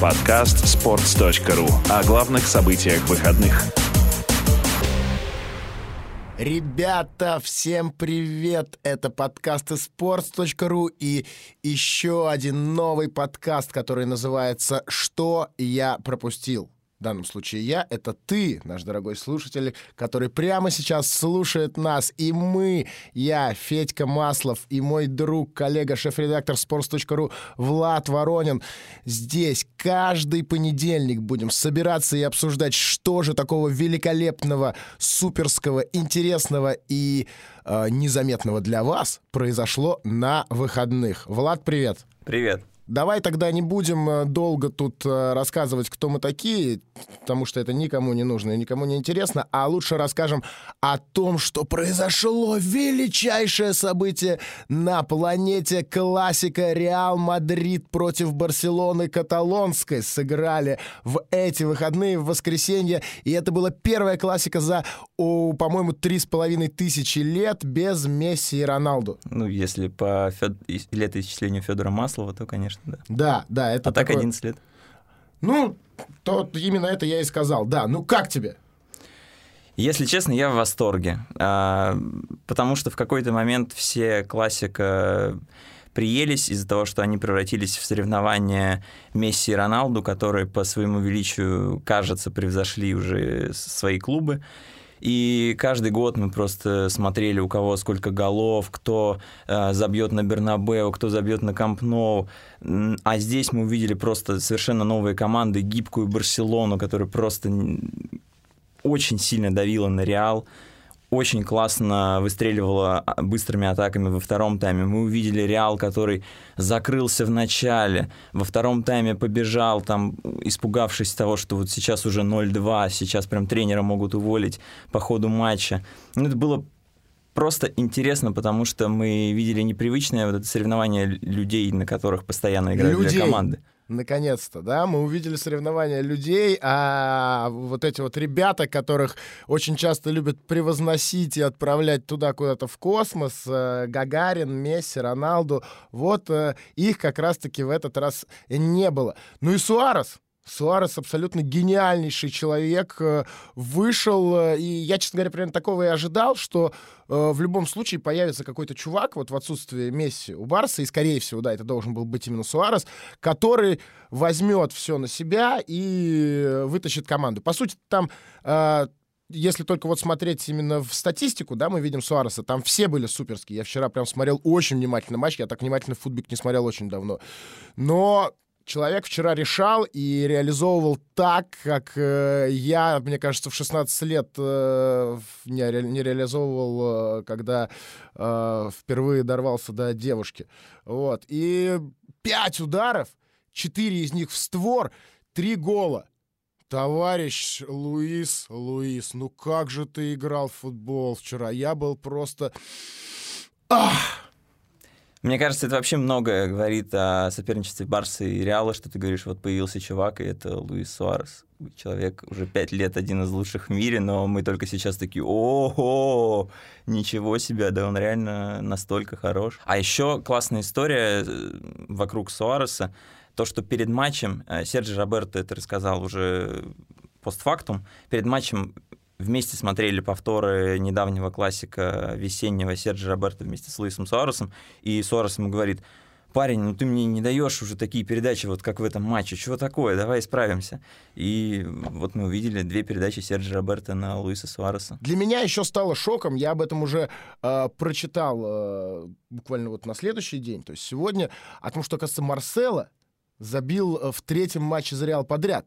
Подкаст sports.ru о главных событиях выходных. Ребята, всем привет! Это подкасты sports.ru и еще один новый подкаст, который называется «Что я пропустил?». В данном случае я — это ты, наш дорогой слушатель, который прямо сейчас слушает нас. И мы, я, Федька Маслов, и мой друг, коллега, шеф-редактор sports.ru Влад Воронин. Здесь каждый понедельник будем собираться и обсуждать, что же такого великолепного, суперского, интересного и э, незаметного для вас произошло на выходных. Влад, привет! Привет! Давай тогда не будем э, долго тут э, рассказывать, кто мы такие, потому что это никому не нужно и никому не интересно, а лучше расскажем о том, что произошло величайшее событие на планете классика Реал Мадрид против Барселоны Каталонской. Сыграли в эти выходные, в воскресенье, и это была первая классика за, по-моему, три с половиной тысячи лет без Месси и Роналду. Ну, если по Фед... летоисчислению Федора Маслова, то, конечно, да. Да, да, это А так 11 лет. Ну, то именно это я и сказал. Да, ну как тебе? Если честно, я в восторге, а, потому что в какой-то момент все классика приелись из-за того, что они превратились в соревнования Месси и Роналду, которые по своему величию, кажется, превзошли уже свои клубы. И каждый год мы просто смотрели, у кого сколько голов, кто э, забьет на Бернабеу, кто забьет на Камп Ноу. А здесь мы увидели просто совершенно новые команды, гибкую Барселону, которая просто очень сильно давила на Реал очень классно выстреливала быстрыми атаками во втором тайме. Мы увидели Реал, который закрылся в начале, во втором тайме побежал, там, испугавшись того, что вот сейчас уже 0-2, сейчас прям тренера могут уволить по ходу матча. Ну, это было просто интересно, потому что мы видели непривычное вот это соревнование людей, на которых постоянно играют людей. для команды наконец-то, да, мы увидели соревнования людей, а вот эти вот ребята, которых очень часто любят превозносить и отправлять туда куда-то в космос, э, Гагарин, Месси, Роналду, вот э, их как раз-таки в этот раз не было. Ну и Суарес, Суарес абсолютно гениальнейший человек, э, вышел, и я, честно говоря, примерно такого и ожидал, что э, в любом случае появится какой-то чувак, вот в отсутствии Месси у Барса, и, скорее всего, да, это должен был быть именно Суарес, который возьмет все на себя и вытащит команду. По сути, там э, если только вот смотреть именно в статистику, да, мы видим Суареса, там все были суперские. Я вчера прям смотрел очень внимательно матч, я так внимательно футбик не смотрел очень давно. Но человек вчера решал и реализовывал так, как э, я, мне кажется, в 16 лет э, не, не реализовывал, э, когда э, впервые дорвался до девушки. Вот. И пять ударов, четыре из них в створ, три гола. Товарищ Луис, Луис, ну как же ты играл в футбол вчера? Я был просто... Ах! Мне кажется, это вообще многое говорит о соперничестве Барса и Реала, что ты говоришь, вот появился чувак, и это Луис Суарес. Человек уже пять лет один из лучших в мире, но мы только сейчас такие, о ничего себе, да он реально настолько хорош. А еще классная история э, вокруг Суареса, то, что перед матчем, э, Серджи Роберто это рассказал уже постфактум, перед матчем вместе смотрели повторы недавнего классика весеннего Серджи Роберто вместе с Луисом Суаресом, и Суарес ему говорит, парень, ну ты мне не даешь уже такие передачи, вот как в этом матче, чего такое, давай исправимся. И вот мы увидели две передачи Серджи Роберто на Луиса Суареса. Для меня еще стало шоком, я об этом уже э, прочитал э, буквально вот на следующий день, то есть сегодня, о том, что, оказывается, Марсело забил э, в третьем матче за Реал подряд.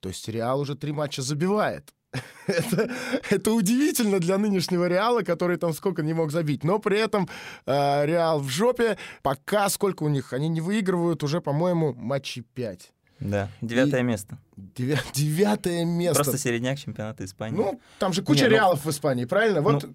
То есть Реал уже три матча забивает. это, это удивительно для нынешнего Реала, который там сколько не мог забить. Но при этом э, Реал в жопе. Пока сколько у них? Они не выигрывают уже, по-моему, матчи 5. Да, девятое и... место. Девя... Девятое место. Просто середняк чемпионата Испании. Ну, там же куча не, ну реалов ну... в Испании, правильно? Вот ну...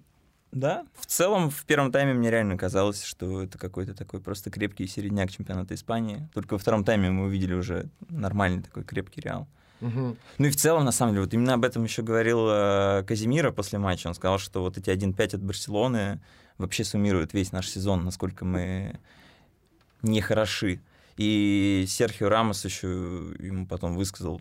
Да, в целом в первом тайме мне реально казалось, что это какой-то такой просто крепкий середняк чемпионата Испании. Только во втором тайме мы увидели уже нормальный такой крепкий Реал. Угу. Ну и в целом, на самом деле, вот именно об этом еще говорил э, Казимира после матча. Он сказал, что вот эти 1-5 от Барселоны вообще суммируют весь наш сезон, насколько мы не хороши. И Серхио Рамос еще ему потом высказал,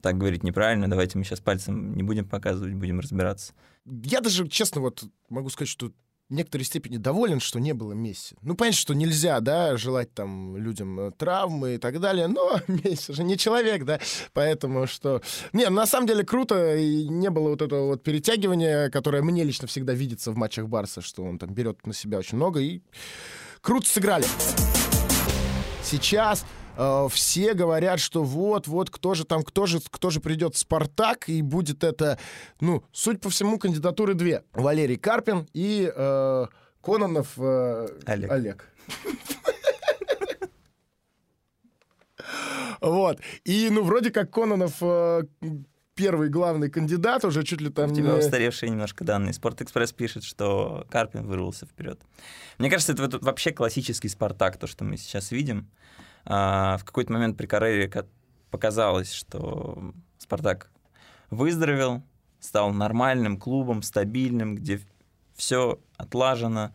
так говорить неправильно, давайте мы сейчас пальцем не будем показывать, будем разбираться. Я даже, честно, вот могу сказать, что некоторой степени доволен, что не было Месси. Ну, понятно, что нельзя, да, желать там людям э, травмы и так далее, но Месси же не человек, да, поэтому что... Не, на самом деле круто, и не было вот этого вот перетягивания, которое мне лично всегда видится в матчах Барса, что он там берет на себя очень много, и круто сыграли. Сейчас э, все говорят, что вот, вот, кто же там, кто же, кто же придет в Спартак, и будет это, ну, суть по всему, кандидатуры две. Валерий Карпин и э, Кононов э, Олег. Олег. Вот. И, ну, вроде как Кононов э, первый главный кандидат, уже чуть ли там... У тебя не- устаревшие немножко данные. Спортэкспресс пишет, что Карпин вырвался вперед. Мне кажется, это вообще классический Спартак, то, что мы сейчас видим. А, в какой-то момент при Карере ка- показалось, что Спартак выздоровел, стал нормальным клубом, стабильным, где все отлажено,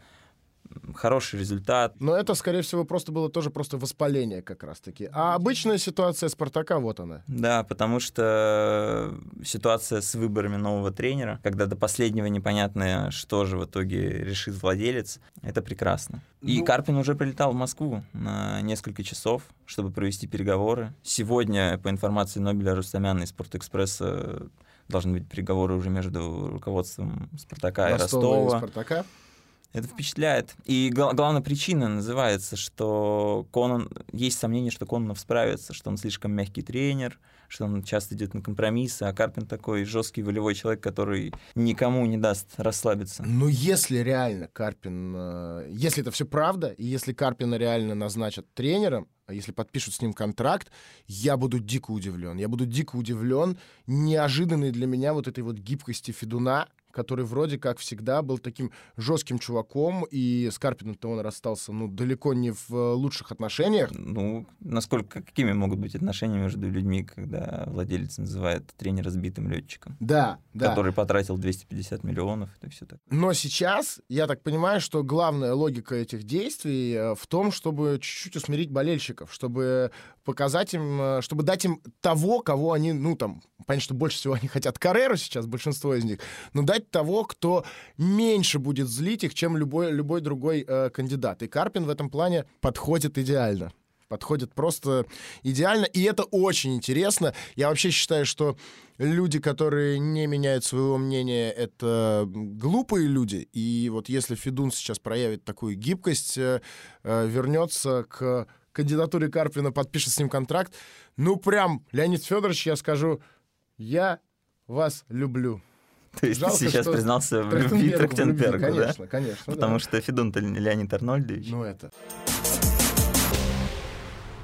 хороший результат. Но это, скорее всего, просто было тоже просто воспаление как раз-таки. А обычная ситуация Спартака, вот она. Да, потому что ситуация с выборами нового тренера, когда до последнего непонятно, что же в итоге решит владелец, это прекрасно. И Ну- Карпин уже прилетал в Москву на несколько часов, чтобы провести переговоры. Сегодня, по информации Нобеля Рустамяна из Спортэкспресса, должны быть переговоры уже между руководством Спартака и Ростова и Ростова. Спартака. Это впечатляет. И гла- главная причина называется, что Конан... Есть сомнение, что Кононов справится, что он слишком мягкий тренер, что он часто идет на компромиссы, а Карпин такой жесткий волевой человек, который никому не даст расслабиться. Ну, если реально Карпин... э, Если это все правда, и если Карпина реально назначат тренером, а если подпишут с ним контракт, я буду дико удивлен. Я буду дико удивлен неожиданной для меня вот этой вот гибкости Федуна, который вроде как всегда был таким жестким чуваком, и с Карпином-то он расстался, ну, далеко не в э, лучших отношениях. Ну, насколько, какими могут быть отношения между людьми, когда владелец называет тренера сбитым летчиком, Да, да. который потратил 250 миллионов, это все так. Но сейчас, я так понимаю, что главная логика этих действий э, в том, чтобы чуть-чуть усмирить болельщиков, чтобы показать им, э, чтобы дать им того, кого они, ну, там, понятно, что больше всего они хотят Карреру сейчас, большинство из них, но дать того, кто меньше будет злить их, чем любой, любой другой э, кандидат. И Карпин в этом плане подходит идеально. Подходит просто идеально, и это очень интересно. Я вообще считаю, что люди, которые не меняют своего мнения, это глупые люди. И вот если Федун сейчас проявит такую гибкость, э, э, вернется к кандидатуре Карпина, подпишет с ним контракт, ну прям, Леонид Федорович, я скажу, я вас люблю. То есть Жалко, ты сейчас признался в любви Трахтенбергу да? Конечно, конечно. Потому да. что Федун-то Леонид Арнольдович. Ну это.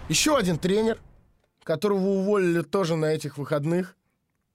Еще один тренер, которого уволили тоже на этих выходных,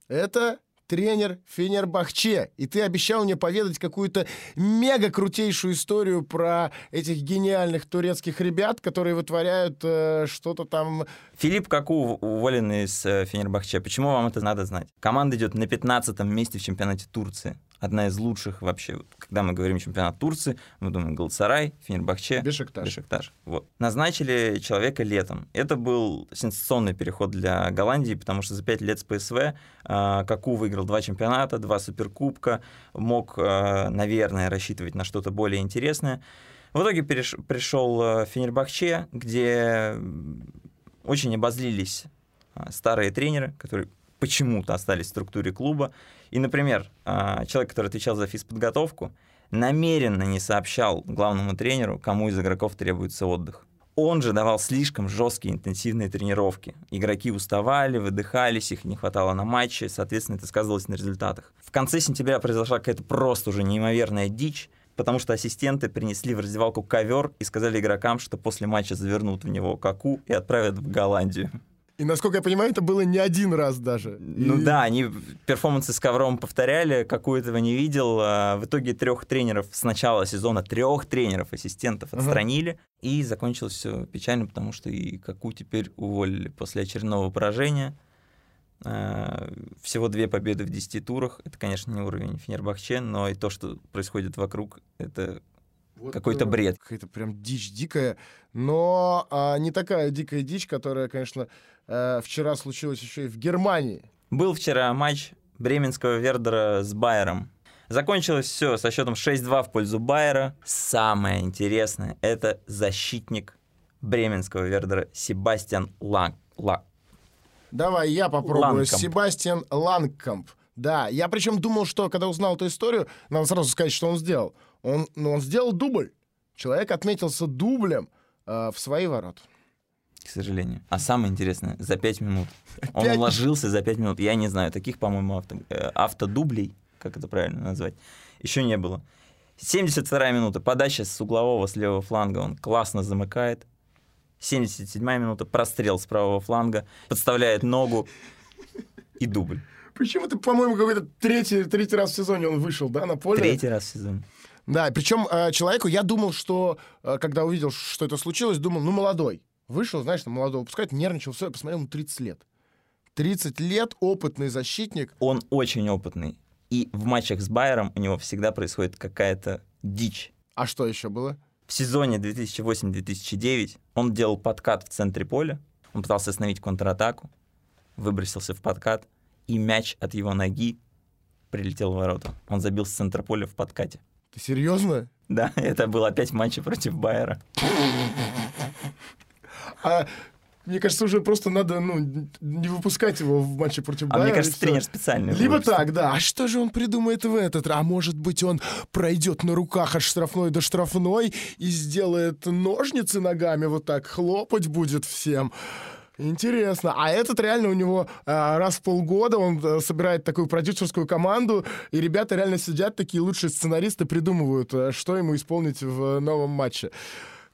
это тренер Фенербахче. И ты обещал мне поведать какую-то мега крутейшую историю про этих гениальных турецких ребят, которые вытворяют э, что-то там. Филипп Каку уволен из э, Фенербахче. Почему вам это надо знать? Команда идет на 15 месте в чемпионате Турции. Одна из лучших вообще. Вот Когда мы говорим чемпионат Турции, мы думаем Галцарай, Фенербахче, Бешикташ. Бешикташ. Вот. Назначили человека летом. Это был сенсационный переход для Голландии, потому что за 5 лет с ПСВ э, Каку выиграл два чемпионата, два суперкубка, мог, э, наверное, рассчитывать на что-то более интересное. В итоге переш- пришел э, Фенербахче, где очень обозлились а, старые тренеры, которые почему-то остались в структуре клуба. И, например, а, человек, который отвечал за физподготовку, намеренно не сообщал главному тренеру, кому из игроков требуется отдых. Он же давал слишком жесткие интенсивные тренировки. Игроки уставали, выдыхались, их не хватало на матче, соответственно, это сказывалось на результатах. В конце сентября произошла какая-то просто уже неимоверная дичь, потому что ассистенты принесли в раздевалку ковер и сказали игрокам, что после матча завернут в него каку и отправят в Голландию. И, насколько я понимаю, это было не один раз даже. Ну И- да, они перформансы с ковром повторяли, какую этого не видел. А В итоге трех тренеров с начала сезона, трех тренеров, ассистентов отстранили. И закончилось все печально, потому что и Каку теперь уволили после очередного поражения. А, Всего две победы в 10 турах. Это, конечно, не уровень Фенербахче, но и то, что происходит вокруг, это Вот, Какой-то э, бред. Какая-то прям дичь дикая. Но а, не такая дикая дичь, которая, конечно, э, вчера случилась еще и в Германии. Был вчера матч бременского Вердера с Байером. Закончилось все со счетом 6-2 в пользу Байера. Самое интересное — это защитник бременского Вердера Себастьян Ланг. Ла- Давай я попробую. Ланкамп. Себастьян Ланкамп. Да, я причем думал, что когда узнал эту историю, надо сразу сказать, что он сделал. Он, ну, он сделал дубль. Человек отметился дублем э, в свои ворота. К сожалению. А самое интересное, за 5 минут. Он Пять- уложился за 5 минут. Я не знаю, таких, по-моему, авто, э, автодублей, как это правильно назвать, еще не было. 72 минута, подача с углового, с левого фланга, он классно замыкает. 77 минута, прострел с правого фланга, подставляет ногу и дубль. Причем это, по-моему, какой-то третий, третий раз в сезоне он вышел, да, на поле. Третий раз в сезоне. Да, причем э, человеку, я думал, что, э, когда увидел, что это случилось, думал, ну, молодой. Вышел, знаешь, там молодого выпускать, нервничал, все, я посмотрел, ему 30 лет. 30 лет, опытный защитник. Он очень опытный. И в матчах с Байером у него всегда происходит какая-то дичь. А что еще было? В сезоне 2008-2009 он делал подкат в центре поля, он пытался остановить контратаку, выбросился в подкат, и мяч от его ноги прилетел в ворота. Он забил с центра поля в подкате. Ты серьезно? Да, это был опять матч против Байера. А мне кажется, уже просто надо, ну, не выпускать его в матче против А мне Байера, кажется, тренер специально. Либо выпустил. так, да. А что же он придумает в этот? А может быть, он пройдет на руках от штрафной до штрафной и сделает ножницы ногами вот так, хлопать будет всем. Интересно. А этот реально у него а, раз в полгода он а, собирает такую продюсерскую команду, и ребята реально сидят, такие лучшие сценаристы придумывают, а, что ему исполнить в новом матче.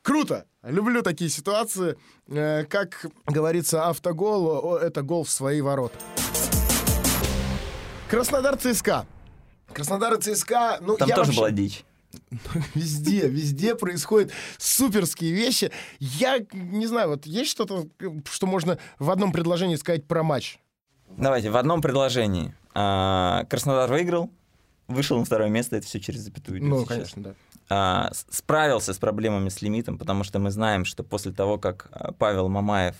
Круто! Люблю такие ситуации. Э, Как говорится, автогол это гол в свои ворота. Краснодар ЦСКА. Краснодар ЦСКА, ну, Там я тоже вообще- была дичь. Везде, везде происходят суперские вещи. Я не знаю, вот есть что-то, что можно в одном предложении сказать про матч? Давайте, в одном предложении. А, Краснодар выиграл, вышел на второе место, это все через запятую Ну, сейчас. конечно, да. А, справился с проблемами с лимитом, потому что мы знаем, что после того, как а, Павел Мамаев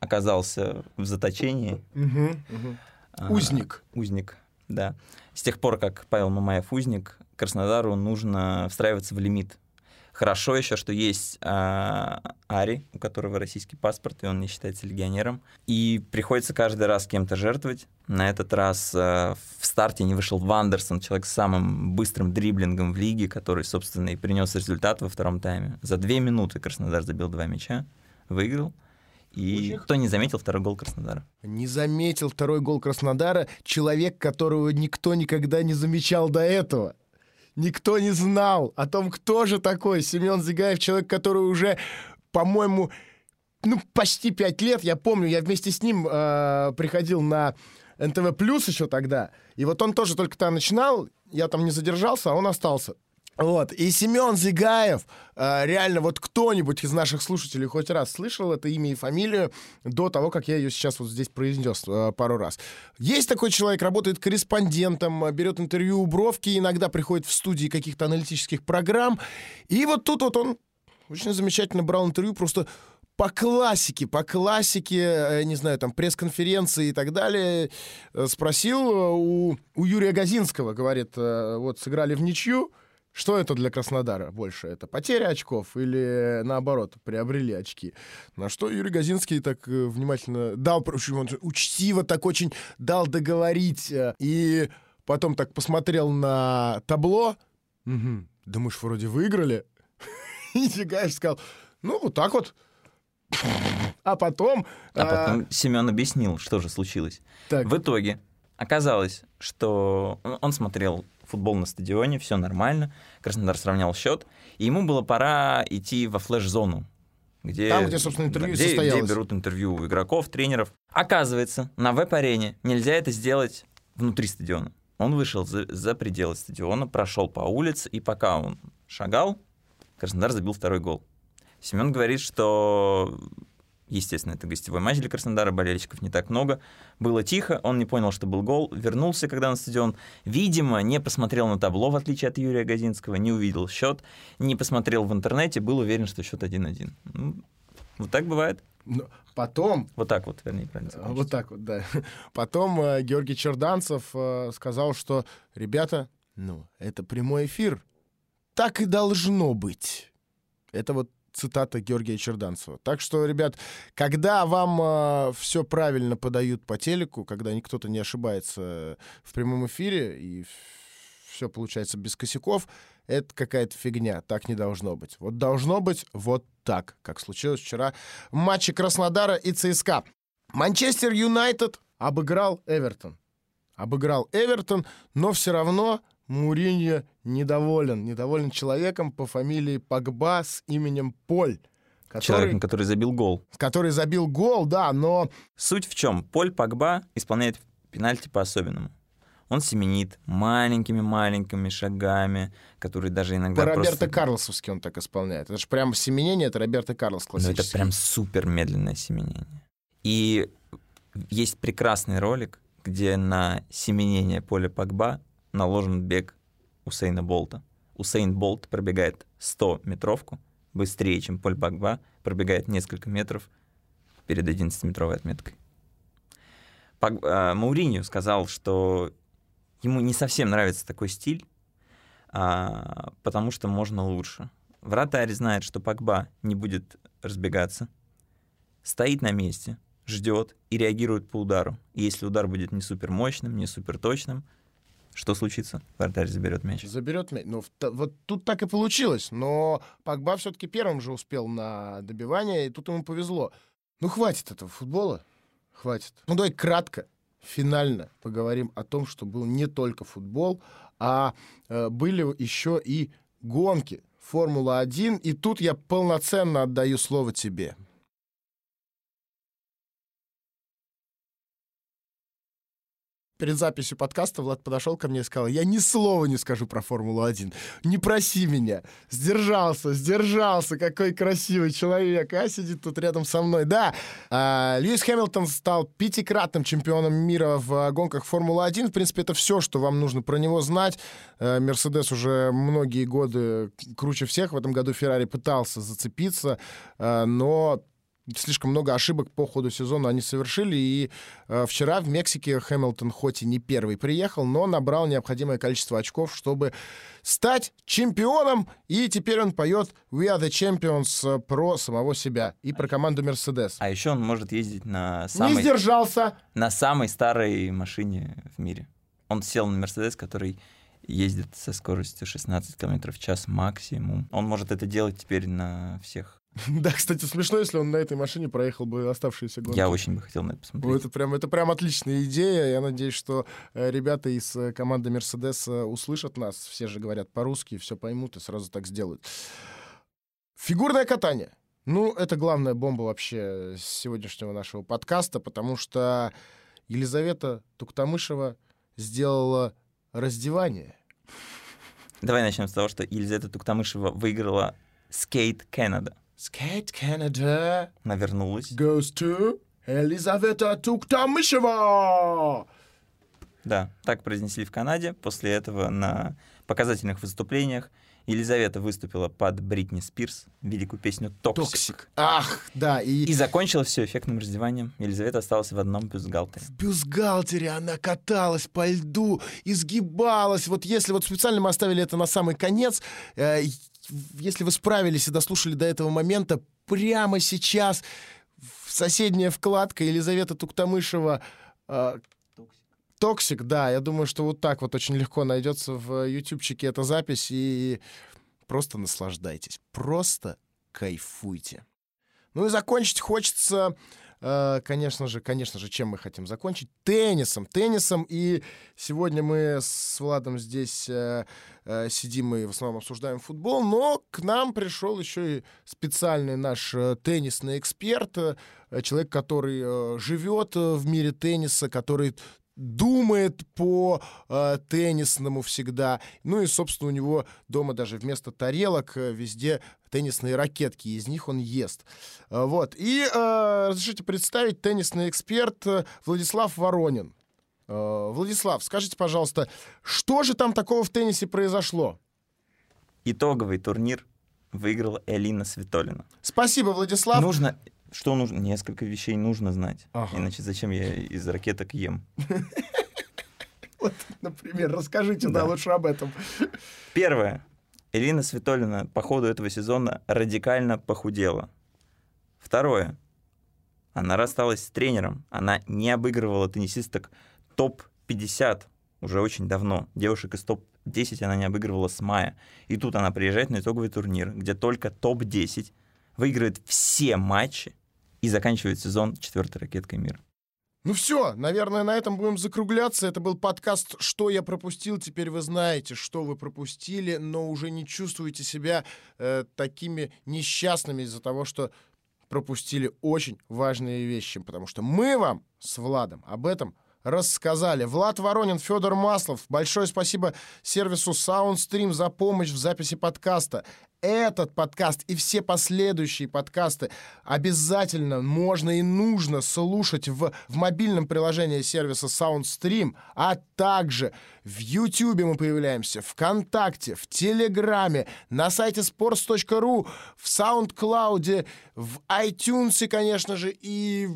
оказался в заточении, Мгм, мгм. а, Узник. узник, да, с тех пор, как Павел Мамаев узник, Краснодару нужно встраиваться в лимит. Хорошо еще, что есть а, Ари, у которого российский паспорт, и он не считается легионером. И приходится каждый раз кем-то жертвовать. На этот раз а, в старте не вышел Вандерсон, человек с самым быстрым дриблингом в лиге, который, собственно, и принес результат во втором тайме. За две минуты Краснодар забил два мяча, выиграл. И кто не заметил второй гол Краснодара? Не заметил второй гол Краснодара человек, которого никто никогда не замечал до этого. Никто не знал о том, кто же такой Семен Зигаев, человек, который уже, по-моему, ну, почти пять лет, я помню, я вместе с ним э, приходил на НТВ Плюс еще тогда, и вот он тоже только там начинал, я там не задержался, а он остался. Вот, и Семен Зигаев, э, реально, вот кто-нибудь из наших слушателей хоть раз слышал это имя и фамилию до того, как я ее сейчас вот здесь произнес э, пару раз. Есть такой человек, работает корреспондентом, э, берет интервью у Бровки, иногда приходит в студии каких-то аналитических программ, и вот тут вот он очень замечательно брал интервью просто по классике, по классике, не знаю, там, пресс-конференции и так далее, спросил у, у Юрия Газинского, говорит, вот сыграли в ничью, что это для Краснодара больше? Это потеря очков или наоборот, приобрели очки? На что Юрий Газинский так э, внимательно дал, он учтиво так очень дал договорить. э, И потом так посмотрел на табло. Мгм. Думаешь, вроде выиграли? И Зигаев сказал, ну, вот так вот. А потом... А а, потом Семен объяснил, что же случилось. В итоге оказалось, что он смотрел футбол на стадионе, все нормально, Краснодар сравнял счет, и ему было пора идти во флеш-зону. Где, Там, где, собственно, интервью где, состоялось. где берут интервью у игроков, тренеров. Оказывается, на веб-арене нельзя это сделать внутри стадиона. Он вышел за, за пределы стадиона, прошел по улице, и пока он шагал, Краснодар забил второй гол. Семен говорит, что Естественно, это гостевой матч для Краснодара, болельщиков не так много. Было тихо, он не понял, что был гол, вернулся, когда на стадион. Видимо, не посмотрел на табло, в отличие от Юрия Газинского, не увидел счет, не посмотрел в интернете, был уверен, что счет 1-1. Ну, вот так бывает. Но потом... Вот так вот, вернее, правильно А, Вот так вот, да. Потом э, Георгий Черданцев э, сказал, что, ребята, ну, это прямой эфир. Так и должно быть. Это вот цитата Георгия Черданцева. Так что, ребят, когда вам все правильно подают по телеку, когда ни- кто-то не ошибается в прямом эфире и все получается без косяков, это какая-то фигня. Так не должно быть. Вот должно быть вот так, как случилось вчера в матче Краснодара и ЦСКА. Манчестер Юнайтед обыграл Эвертон. Обыграл Эвертон, но все равно Муриньо недоволен. Недоволен человеком по фамилии Погба с именем Поль. Который, Человеком, который забил гол. который забил гол, да, но Суть в чем? Поль Погба исполняет пенальти по-особенному. Он семенит маленькими-маленькими шагами, которые даже иногда по Роберто просто... Карлосовски он так исполняет. Это же прям семенение, это Роберто Карлос Ну, это классический. прям супер медленное семенение. И есть прекрасный ролик, где на семенение Поля Погба наложен бег Усейна Болта. Усейн Болт пробегает 100-метровку быстрее, чем Поль Погба пробегает несколько метров перед 11-метровой отметкой. Пог- а, Мауриньо сказал, что ему не совсем нравится такой стиль, а, потому что можно лучше. Вратарь знает, что Погба не будет разбегаться, стоит на месте, ждет и реагирует по удару. И если удар будет не супер мощным, не супер точным, что случится? Вратарь заберет мяч. Заберет мяч. Ну, вот тут так и получилось. Но Погба все-таки первым же успел на добивание, и тут ему повезло. Ну, хватит этого футбола. Хватит. Ну, давай кратко, финально поговорим о том, что был не только футбол, а э, были еще и гонки. Формула-1. И тут я полноценно отдаю слово тебе. Перед записью подкаста Влад подошел ко мне и сказал, я ни слова не скажу про Формулу-1. Не проси меня. Сдержался, сдержался. Какой красивый человек, а, сидит тут рядом со мной. Да, а, Льюис Хэмилтон стал пятикратным чемпионом мира в а, гонках Формулы-1. В принципе, это все, что вам нужно про него знать. Э, Мерседес уже многие годы круче всех. В этом году Феррари пытался зацепиться, э, но слишком много ошибок по ходу сезона они совершили. И э, вчера в Мексике Хэмилтон хоть и не первый приехал, но набрал необходимое количество очков, чтобы стать чемпионом. И теперь он поет «We are the champions» про самого себя и про команду Мерседес. А еще он может ездить на Не самой, сдержался. на самой старой машине в мире. Он сел на Мерседес, который ездит со скоростью 16 км в час максимум. Он может это делать теперь на всех. Да, кстати, смешно, если он на этой машине проехал бы оставшиеся гонки. Я очень бы хотел на это посмотреть. это прям, это прям отличная идея. Я надеюсь, что э, ребята из э, команды Мерседес э, услышат нас. Все же говорят по-русски, все поймут и сразу так сделают. Фигурное катание. Ну, это главная бомба вообще сегодняшнего нашего подкаста, потому что Елизавета Туктамышева сделала раздевание. Давай начнем с того, что Елизавета Туктамышева выиграла Skate Canada. Skate Canada Она вернулась. goes to Елизавета Туктамышева. Да, так произнесли в Канаде. После этого на показательных выступлениях Елизавета выступила под Бритни Спирс, великую песню «Toxic». Toxic. Ах, да, и... И закончила все эффектным раздеванием. Елизавета осталась в одном бюстгальтере. В бюстгальтере она каталась по льду, изгибалась. Вот если вот специально мы оставили это на самый конец, э, если вы справились и дослушали до этого момента, прямо сейчас соседняя вкладка Елизавета Туктамышева э, Toxic, да, я думаю, что вот так вот очень легко найдется в ютубчике эта запись, и просто наслаждайтесь, просто кайфуйте. Ну и закончить хочется, конечно же, конечно же, чем мы хотим закончить? Теннисом, теннисом, и сегодня мы с Владом здесь э, э, сидим и в основном обсуждаем футбол, но к нам пришел еще и специальный наш э, теннисный эксперт, э, человек, который э, живет э, в мире тенниса, который думает по э, теннисному всегда. Ну и, собственно, у него дома даже вместо тарелок э, везде теннисные ракетки, из них он ест. Э, вот. И э, разрешите представить теннисный эксперт э, Владислав Воронин. Э, Владислав, скажите, пожалуйста, что же там такого в теннисе произошло? Итоговый турнир выиграла Элина Светолина. Спасибо, Владислав. Нужно... Что нужно? Несколько вещей нужно знать. Ага. Иначе зачем я из ракеток ем? Вот, например, расскажите, да, лучше об этом. Первое. Элина Светолина по ходу этого сезона радикально похудела. Второе. Она рассталась с тренером. Она не обыгрывала теннисисток топ-50 уже очень давно. Девушек из топ-10 она не обыгрывала с мая. И тут она приезжает на итоговый турнир, где только топ-10 выигрывает все матчи и заканчивает сезон четвертой ракеткой мира. Ну все, наверное, на этом будем закругляться. Это был подкаст «Что я пропустил?». Теперь вы знаете, что вы пропустили, но уже не чувствуете себя э, такими несчастными из-за того, что пропустили очень важные вещи. Потому что мы вам с Владом об этом рассказали. Влад Воронин, Федор Маслов. Большое спасибо сервису SoundStream за помощь в записи подкаста. Этот подкаст и все последующие подкасты обязательно можно и нужно слушать в, в мобильном приложении сервиса SoundStream, а также в YouTube мы появляемся, ВКонтакте, в Телеграме, на сайте sports.ru, в SoundCloud, в iTunes, конечно же, и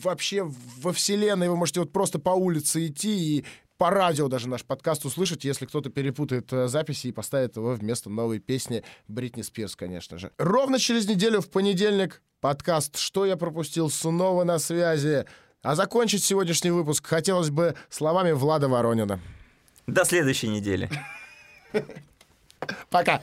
вообще во вселенной. Вы можете вот просто по улице идти и по радио даже наш подкаст услышать, если кто-то перепутает э, записи и поставит его вместо новой песни Бритни Спирс, конечно же. Ровно через неделю в понедельник подкаст «Что я пропустил?» снова на связи. А закончить сегодняшний выпуск хотелось бы словами Влада Воронина. До следующей недели. Пока!